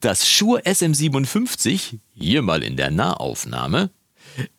Das Shure SM57, hier mal in der Nahaufnahme,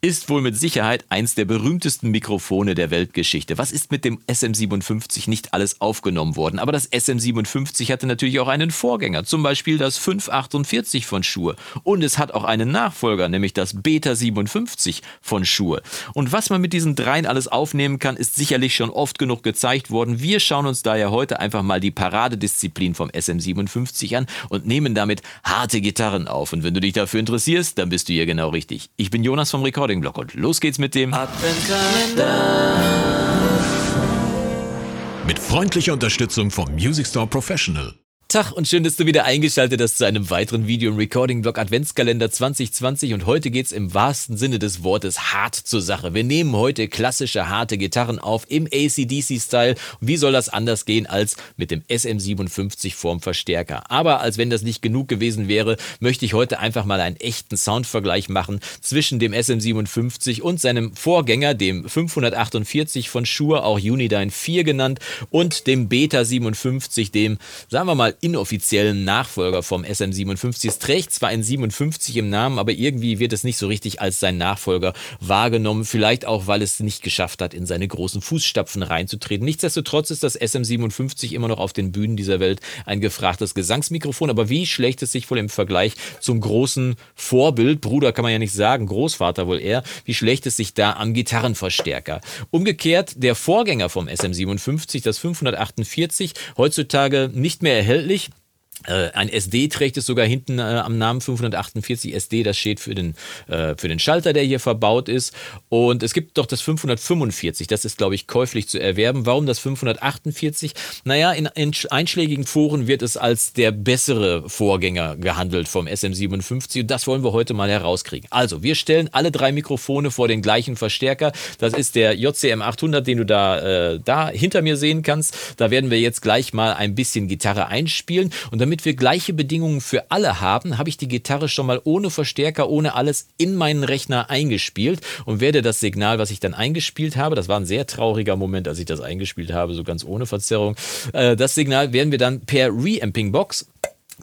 ist wohl mit Sicherheit eins der berühmtesten Mikrofone der Weltgeschichte. Was ist mit dem SM57 nicht alles aufgenommen worden? Aber das SM57 hatte natürlich auch einen Vorgänger, zum Beispiel das 548 von Shure. Und es hat auch einen Nachfolger, nämlich das Beta 57 von Shure. Und was man mit diesen dreien alles aufnehmen kann, ist sicherlich schon oft genug gezeigt worden. Wir schauen uns daher heute einfach mal die Paradedisziplin vom SM57 an und nehmen damit harte Gitarren auf. Und wenn du dich dafür interessierst, dann bist du hier genau richtig. Ich bin Jonas vom Recording Blog und los geht's mit dem Adventkalender. Mit freundlicher Unterstützung vom Music Store Professional. Tag und schön, dass du wieder eingeschaltet hast zu einem weiteren Video im Recording-Blog Adventskalender 2020 und heute geht's im wahrsten Sinne des Wortes hart zur Sache. Wir nehmen heute klassische harte Gitarren auf im ACDC-Style. Wie soll das anders gehen als mit dem SM57 vorm Verstärker? Aber als wenn das nicht genug gewesen wäre, möchte ich heute einfach mal einen echten Soundvergleich machen zwischen dem SM57 und seinem Vorgänger, dem 548 von Shure, auch Unidyne 4 genannt, und dem Beta 57, dem, sagen wir mal, inoffiziellen Nachfolger vom SM57. Es trägt zwar ein 57 im Namen, aber irgendwie wird es nicht so richtig als sein Nachfolger wahrgenommen. Vielleicht auch, weil es nicht geschafft hat, in seine großen Fußstapfen reinzutreten. Nichtsdestotrotz ist das SM57 immer noch auf den Bühnen dieser Welt ein gefragtes Gesangsmikrofon. Aber wie schlägt es sich wohl im Vergleich zum großen Vorbild, Bruder kann man ja nicht sagen, Großvater wohl eher, wie schlägt es sich da am Gitarrenverstärker? Umgekehrt, der Vorgänger vom SM57, das 548, heutzutage nicht mehr erhältlich, äh, ein SD trägt es sogar hinten äh, am Namen 548 SD, das steht für den, äh, für den Schalter, der hier verbaut ist. Und es gibt doch das 545, das ist, glaube ich, käuflich zu erwerben. Warum das 548? Naja, in, in einschlägigen Foren wird es als der bessere Vorgänger gehandelt vom SM57 und das wollen wir heute mal herauskriegen. Also, wir stellen alle drei Mikrofone vor den gleichen Verstärker. Das ist der JCM 800, den du da, äh, da hinter mir sehen kannst. Da werden wir jetzt gleich mal ein bisschen Gitarre einspielen und dann damit wir gleiche Bedingungen für alle haben, habe ich die Gitarre schon mal ohne Verstärker, ohne alles in meinen Rechner eingespielt und werde das Signal, was ich dann eingespielt habe, das war ein sehr trauriger Moment, als ich das eingespielt habe, so ganz ohne Verzerrung, äh, das Signal werden wir dann per Reamping-Box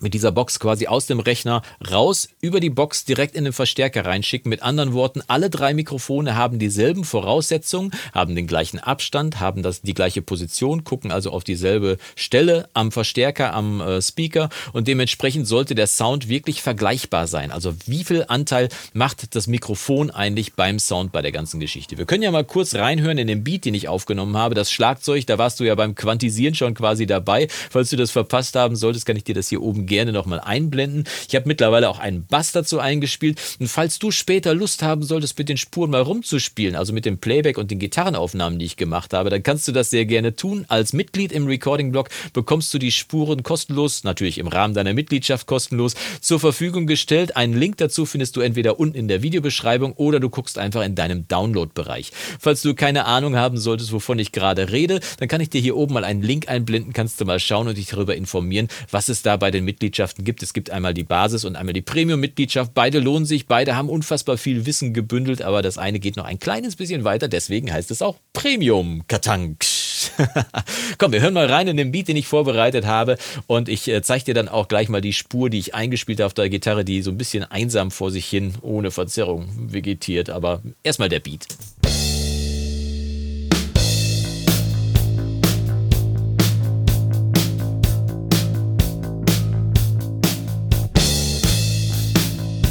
mit dieser Box quasi aus dem Rechner raus, über die Box direkt in den Verstärker reinschicken. Mit anderen Worten, alle drei Mikrofone haben dieselben Voraussetzungen, haben den gleichen Abstand, haben das, die gleiche Position, gucken also auf dieselbe Stelle am Verstärker, am äh, Speaker und dementsprechend sollte der Sound wirklich vergleichbar sein. Also wie viel Anteil macht das Mikrofon eigentlich beim Sound bei der ganzen Geschichte? Wir können ja mal kurz reinhören in den Beat, den ich aufgenommen habe. Das Schlagzeug, da warst du ja beim Quantisieren schon quasi dabei. Falls du das verpasst haben solltest, kann ich dir das hier oben gerne nochmal einblenden. Ich habe mittlerweile auch einen Bass dazu eingespielt. Und falls du später Lust haben solltest, mit den Spuren mal rumzuspielen, also mit dem Playback und den Gitarrenaufnahmen, die ich gemacht habe, dann kannst du das sehr gerne tun. Als Mitglied im Recording-Blog bekommst du die Spuren kostenlos, natürlich im Rahmen deiner Mitgliedschaft kostenlos, zur Verfügung gestellt. Einen Link dazu findest du entweder unten in der Videobeschreibung oder du guckst einfach in deinem Download-Bereich. Falls du keine Ahnung haben solltest, wovon ich gerade rede, dann kann ich dir hier oben mal einen Link einblenden, kannst du mal schauen und dich darüber informieren, was es da bei den Mitgliedschaften Mitgliedschaften gibt. Es gibt einmal die Basis und einmal die Premium-Mitgliedschaft. Beide lohnen sich, beide haben unfassbar viel Wissen gebündelt, aber das eine geht noch ein kleines bisschen weiter, deswegen heißt es auch Premium Katank. Komm, wir hören mal rein in den Beat, den ich vorbereitet habe und ich äh, zeige dir dann auch gleich mal die Spur, die ich eingespielt habe auf der Gitarre, die so ein bisschen einsam vor sich hin, ohne Verzerrung vegetiert, aber erstmal der Beat.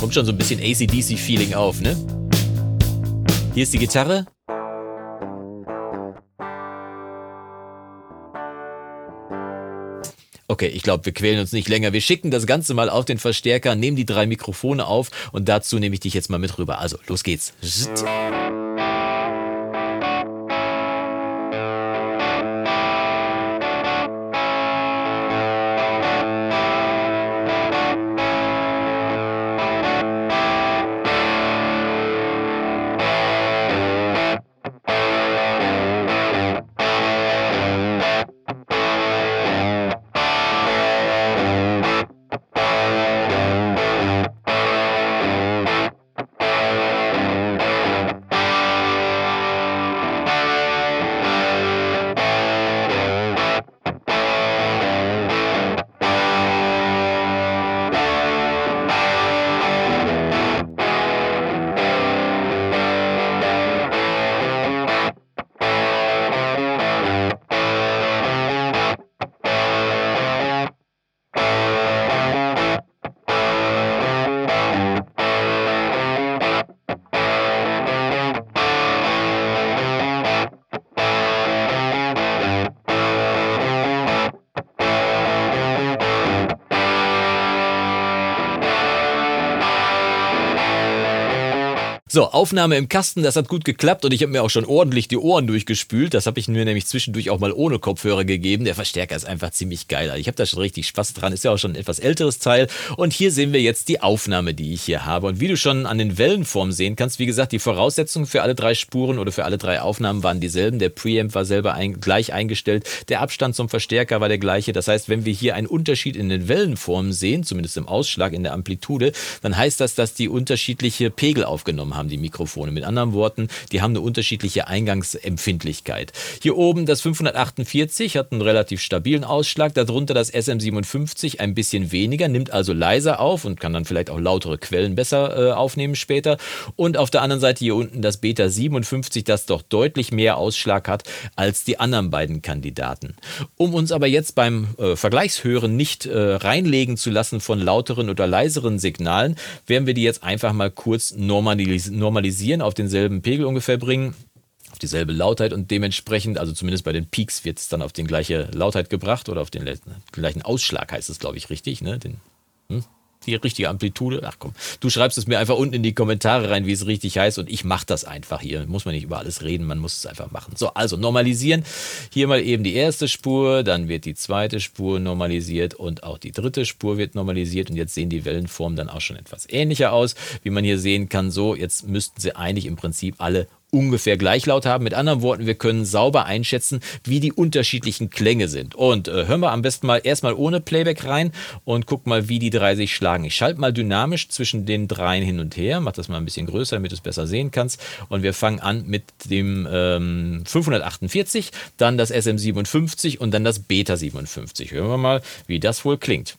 Kommt schon so ein bisschen ACDC-Feeling auf, ne? Hier ist die Gitarre. Okay, ich glaube, wir quälen uns nicht länger. Wir schicken das Ganze mal auf den Verstärker, nehmen die drei Mikrofone auf und dazu nehme ich dich jetzt mal mit rüber. Also, los geht's. So, Aufnahme im Kasten, das hat gut geklappt und ich habe mir auch schon ordentlich die Ohren durchgespült. Das habe ich mir nämlich zwischendurch auch mal ohne Kopfhörer gegeben. Der Verstärker ist einfach ziemlich geil. Also ich habe da schon richtig Spaß dran. Ist ja auch schon ein etwas älteres Teil. Und hier sehen wir jetzt die Aufnahme, die ich hier habe. Und wie du schon an den Wellenformen sehen kannst, wie gesagt, die Voraussetzungen für alle drei Spuren oder für alle drei Aufnahmen waren dieselben. Der Preamp war selber ein, gleich eingestellt. Der Abstand zum Verstärker war der gleiche. Das heißt, wenn wir hier einen Unterschied in den Wellenformen sehen, zumindest im Ausschlag, in der Amplitude, dann heißt das, dass die unterschiedliche Pegel aufgenommen haben, die Mikrofone. Mit anderen Worten, die haben eine unterschiedliche Eingangsempfindlichkeit. Hier oben das 548 hat einen relativ stabilen Ausschlag, darunter das SM57 ein bisschen weniger, nimmt also leiser auf und kann dann vielleicht auch lautere Quellen besser äh, aufnehmen später. Und auf der anderen Seite hier unten das Beta 57, das doch deutlich mehr Ausschlag hat als die anderen beiden Kandidaten. Um uns aber jetzt beim äh, Vergleichshören nicht äh, reinlegen zu lassen von lauteren oder leiseren Signalen, werden wir die jetzt einfach mal kurz normalis normalisieren, auf denselben Pegel ungefähr bringen auf dieselbe Lautheit und dementsprechend, also zumindest bei den Peaks wird es dann auf die gleiche Lautheit gebracht oder auf den gleichen Ausschlag heißt es, glaube ich, richtig, ne? Den, hm? Die richtige Amplitude. Ach komm, du schreibst es mir einfach unten in die Kommentare rein, wie es richtig heißt und ich mache das einfach hier. Muss man nicht über alles reden, man muss es einfach machen. So, also normalisieren. Hier mal eben die erste Spur, dann wird die zweite Spur normalisiert und auch die dritte Spur wird normalisiert und jetzt sehen die Wellenformen dann auch schon etwas ähnlicher aus, wie man hier sehen kann. So, jetzt müssten sie eigentlich im Prinzip alle ungefähr gleich laut haben. Mit anderen Worten, wir können sauber einschätzen, wie die unterschiedlichen Klänge sind. Und äh, hören wir am besten mal erstmal ohne Playback rein und guck mal, wie die drei sich schlagen. Ich schalte mal dynamisch zwischen den dreien hin und her, mach das mal ein bisschen größer, damit du es besser sehen kannst. Und wir fangen an mit dem ähm, 548, dann das SM57 und dann das Beta 57. Hören wir mal, wie das wohl klingt.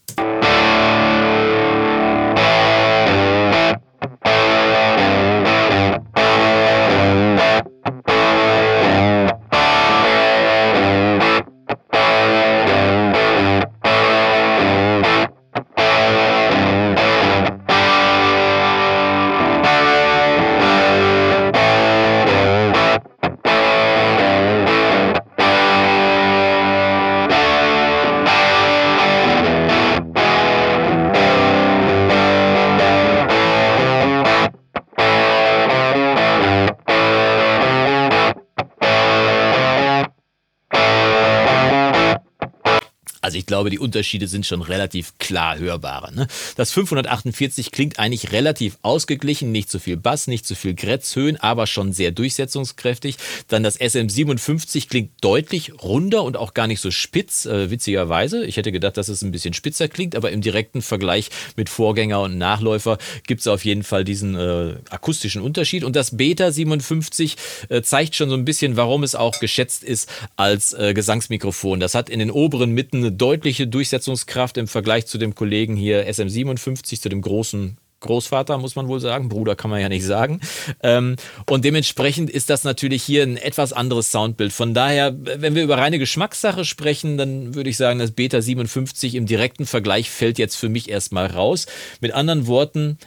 Ich glaube, die Unterschiede sind schon relativ klar hörbar. Ne? Das 548 klingt eigentlich relativ ausgeglichen, nicht zu viel Bass, nicht zu viel Grätzhöhen, aber schon sehr durchsetzungskräftig. Dann das SM57 klingt deutlich runder und auch gar nicht so spitz, äh, witzigerweise. Ich hätte gedacht, dass es ein bisschen spitzer klingt, aber im direkten Vergleich mit Vorgänger und Nachläufer gibt es auf jeden Fall diesen äh, akustischen Unterschied. Und das Beta 57 äh, zeigt schon so ein bisschen, warum es auch geschätzt ist als äh, Gesangsmikrofon. Das hat in den oberen Mitten deutliche Durchsetzungskraft im Vergleich zu dem Kollegen hier SM57, zu dem großen Großvater, muss man wohl sagen. Bruder kann man ja nicht sagen. Ähm, und dementsprechend ist das natürlich hier ein etwas anderes Soundbild. Von daher, wenn wir über reine Geschmackssache sprechen, dann würde ich sagen, das Beta 57 im direkten Vergleich fällt jetzt für mich erstmal raus. Mit anderen Worten,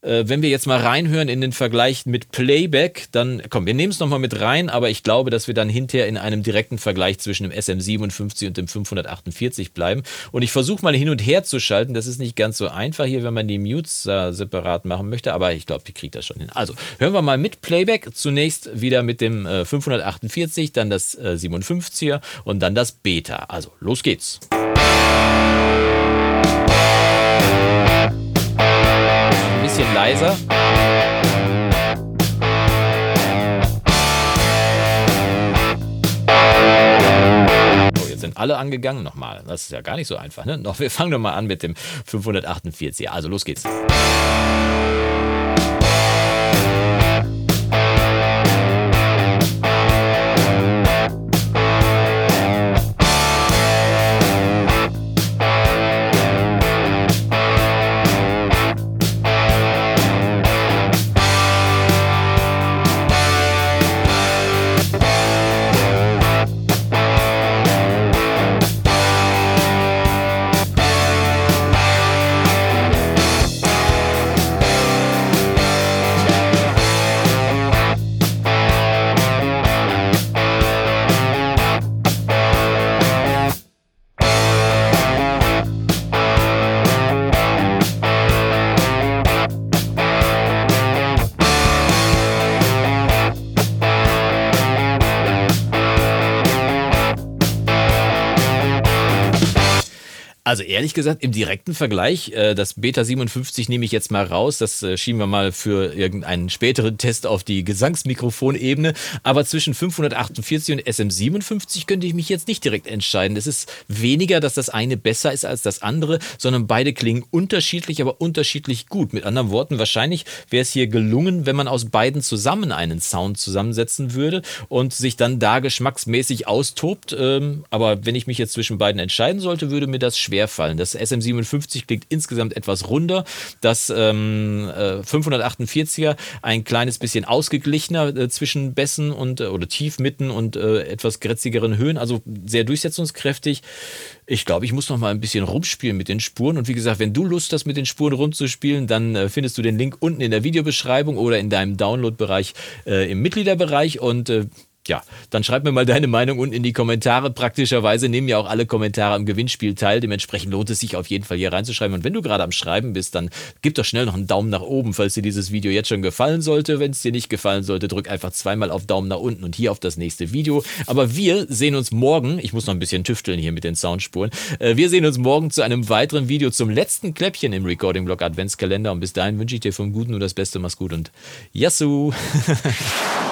wenn wir jetzt mal reinhören in den Vergleich mit Playback, dann komm, wir nehmen es nochmal mit rein, aber ich glaube, dass wir dann hinterher in einem direkten Vergleich zwischen dem SM57 und dem 548 bleiben. Und ich versuche mal hin und her zu schalten. Das ist nicht ganz so einfach hier, wenn man die Mutes äh, separat machen möchte, aber ich glaube, die kriegt das schon hin. Also hören wir mal mit Playback. Zunächst wieder mit dem äh, 548, dann das äh, 57er und dann das Beta. Also los geht's. bisschen leiser. So, jetzt sind alle angegangen. Nochmal, das ist ja gar nicht so einfach. Ne? Noch, wir fangen nochmal an mit dem 548. Also los geht's. Also ehrlich gesagt, im direkten Vergleich, äh, das Beta 57 nehme ich jetzt mal raus, das äh, schieben wir mal für irgendeinen späteren Test auf die Gesangsmikrofonebene, aber zwischen 548 und SM57 könnte ich mich jetzt nicht direkt entscheiden. Es ist weniger, dass das eine besser ist als das andere, sondern beide klingen unterschiedlich, aber unterschiedlich gut. Mit anderen Worten, wahrscheinlich wäre es hier gelungen, wenn man aus beiden zusammen einen Sound zusammensetzen würde und sich dann da geschmacksmäßig austobt. Ähm, aber wenn ich mich jetzt zwischen beiden entscheiden sollte, würde mir das schwer fallen. Das SM57 klingt insgesamt etwas runder, das ähm, 548er äh, ein kleines bisschen ausgeglichener äh, zwischen Bässen und äh, oder Tiefmitten und äh, etwas grätzigeren Höhen, also sehr durchsetzungskräftig. Ich glaube, ich muss noch mal ein bisschen rumspielen mit den Spuren. Und wie gesagt, wenn du Lust hast, mit den Spuren rumzuspielen, dann äh, findest du den Link unten in der Videobeschreibung oder in deinem Download-Bereich im Mitgliederbereich. Und äh, ja, dann schreib mir mal deine Meinung unten in die Kommentare. Praktischerweise nehmen ja auch alle Kommentare am Gewinnspiel teil. Dementsprechend lohnt es sich auf jeden Fall hier reinzuschreiben. Und wenn du gerade am Schreiben bist, dann gib doch schnell noch einen Daumen nach oben, falls dir dieses Video jetzt schon gefallen sollte. Wenn es dir nicht gefallen sollte, drück einfach zweimal auf Daumen nach unten und hier auf das nächste Video. Aber wir sehen uns morgen. Ich muss noch ein bisschen tüfteln hier mit den Soundspuren. Äh, wir sehen uns morgen zu einem weiteren Video zum letzten Kläppchen im Recording Blog Adventskalender. Und bis dahin wünsche ich dir vom Guten nur das Beste. Mach's gut und Yassou!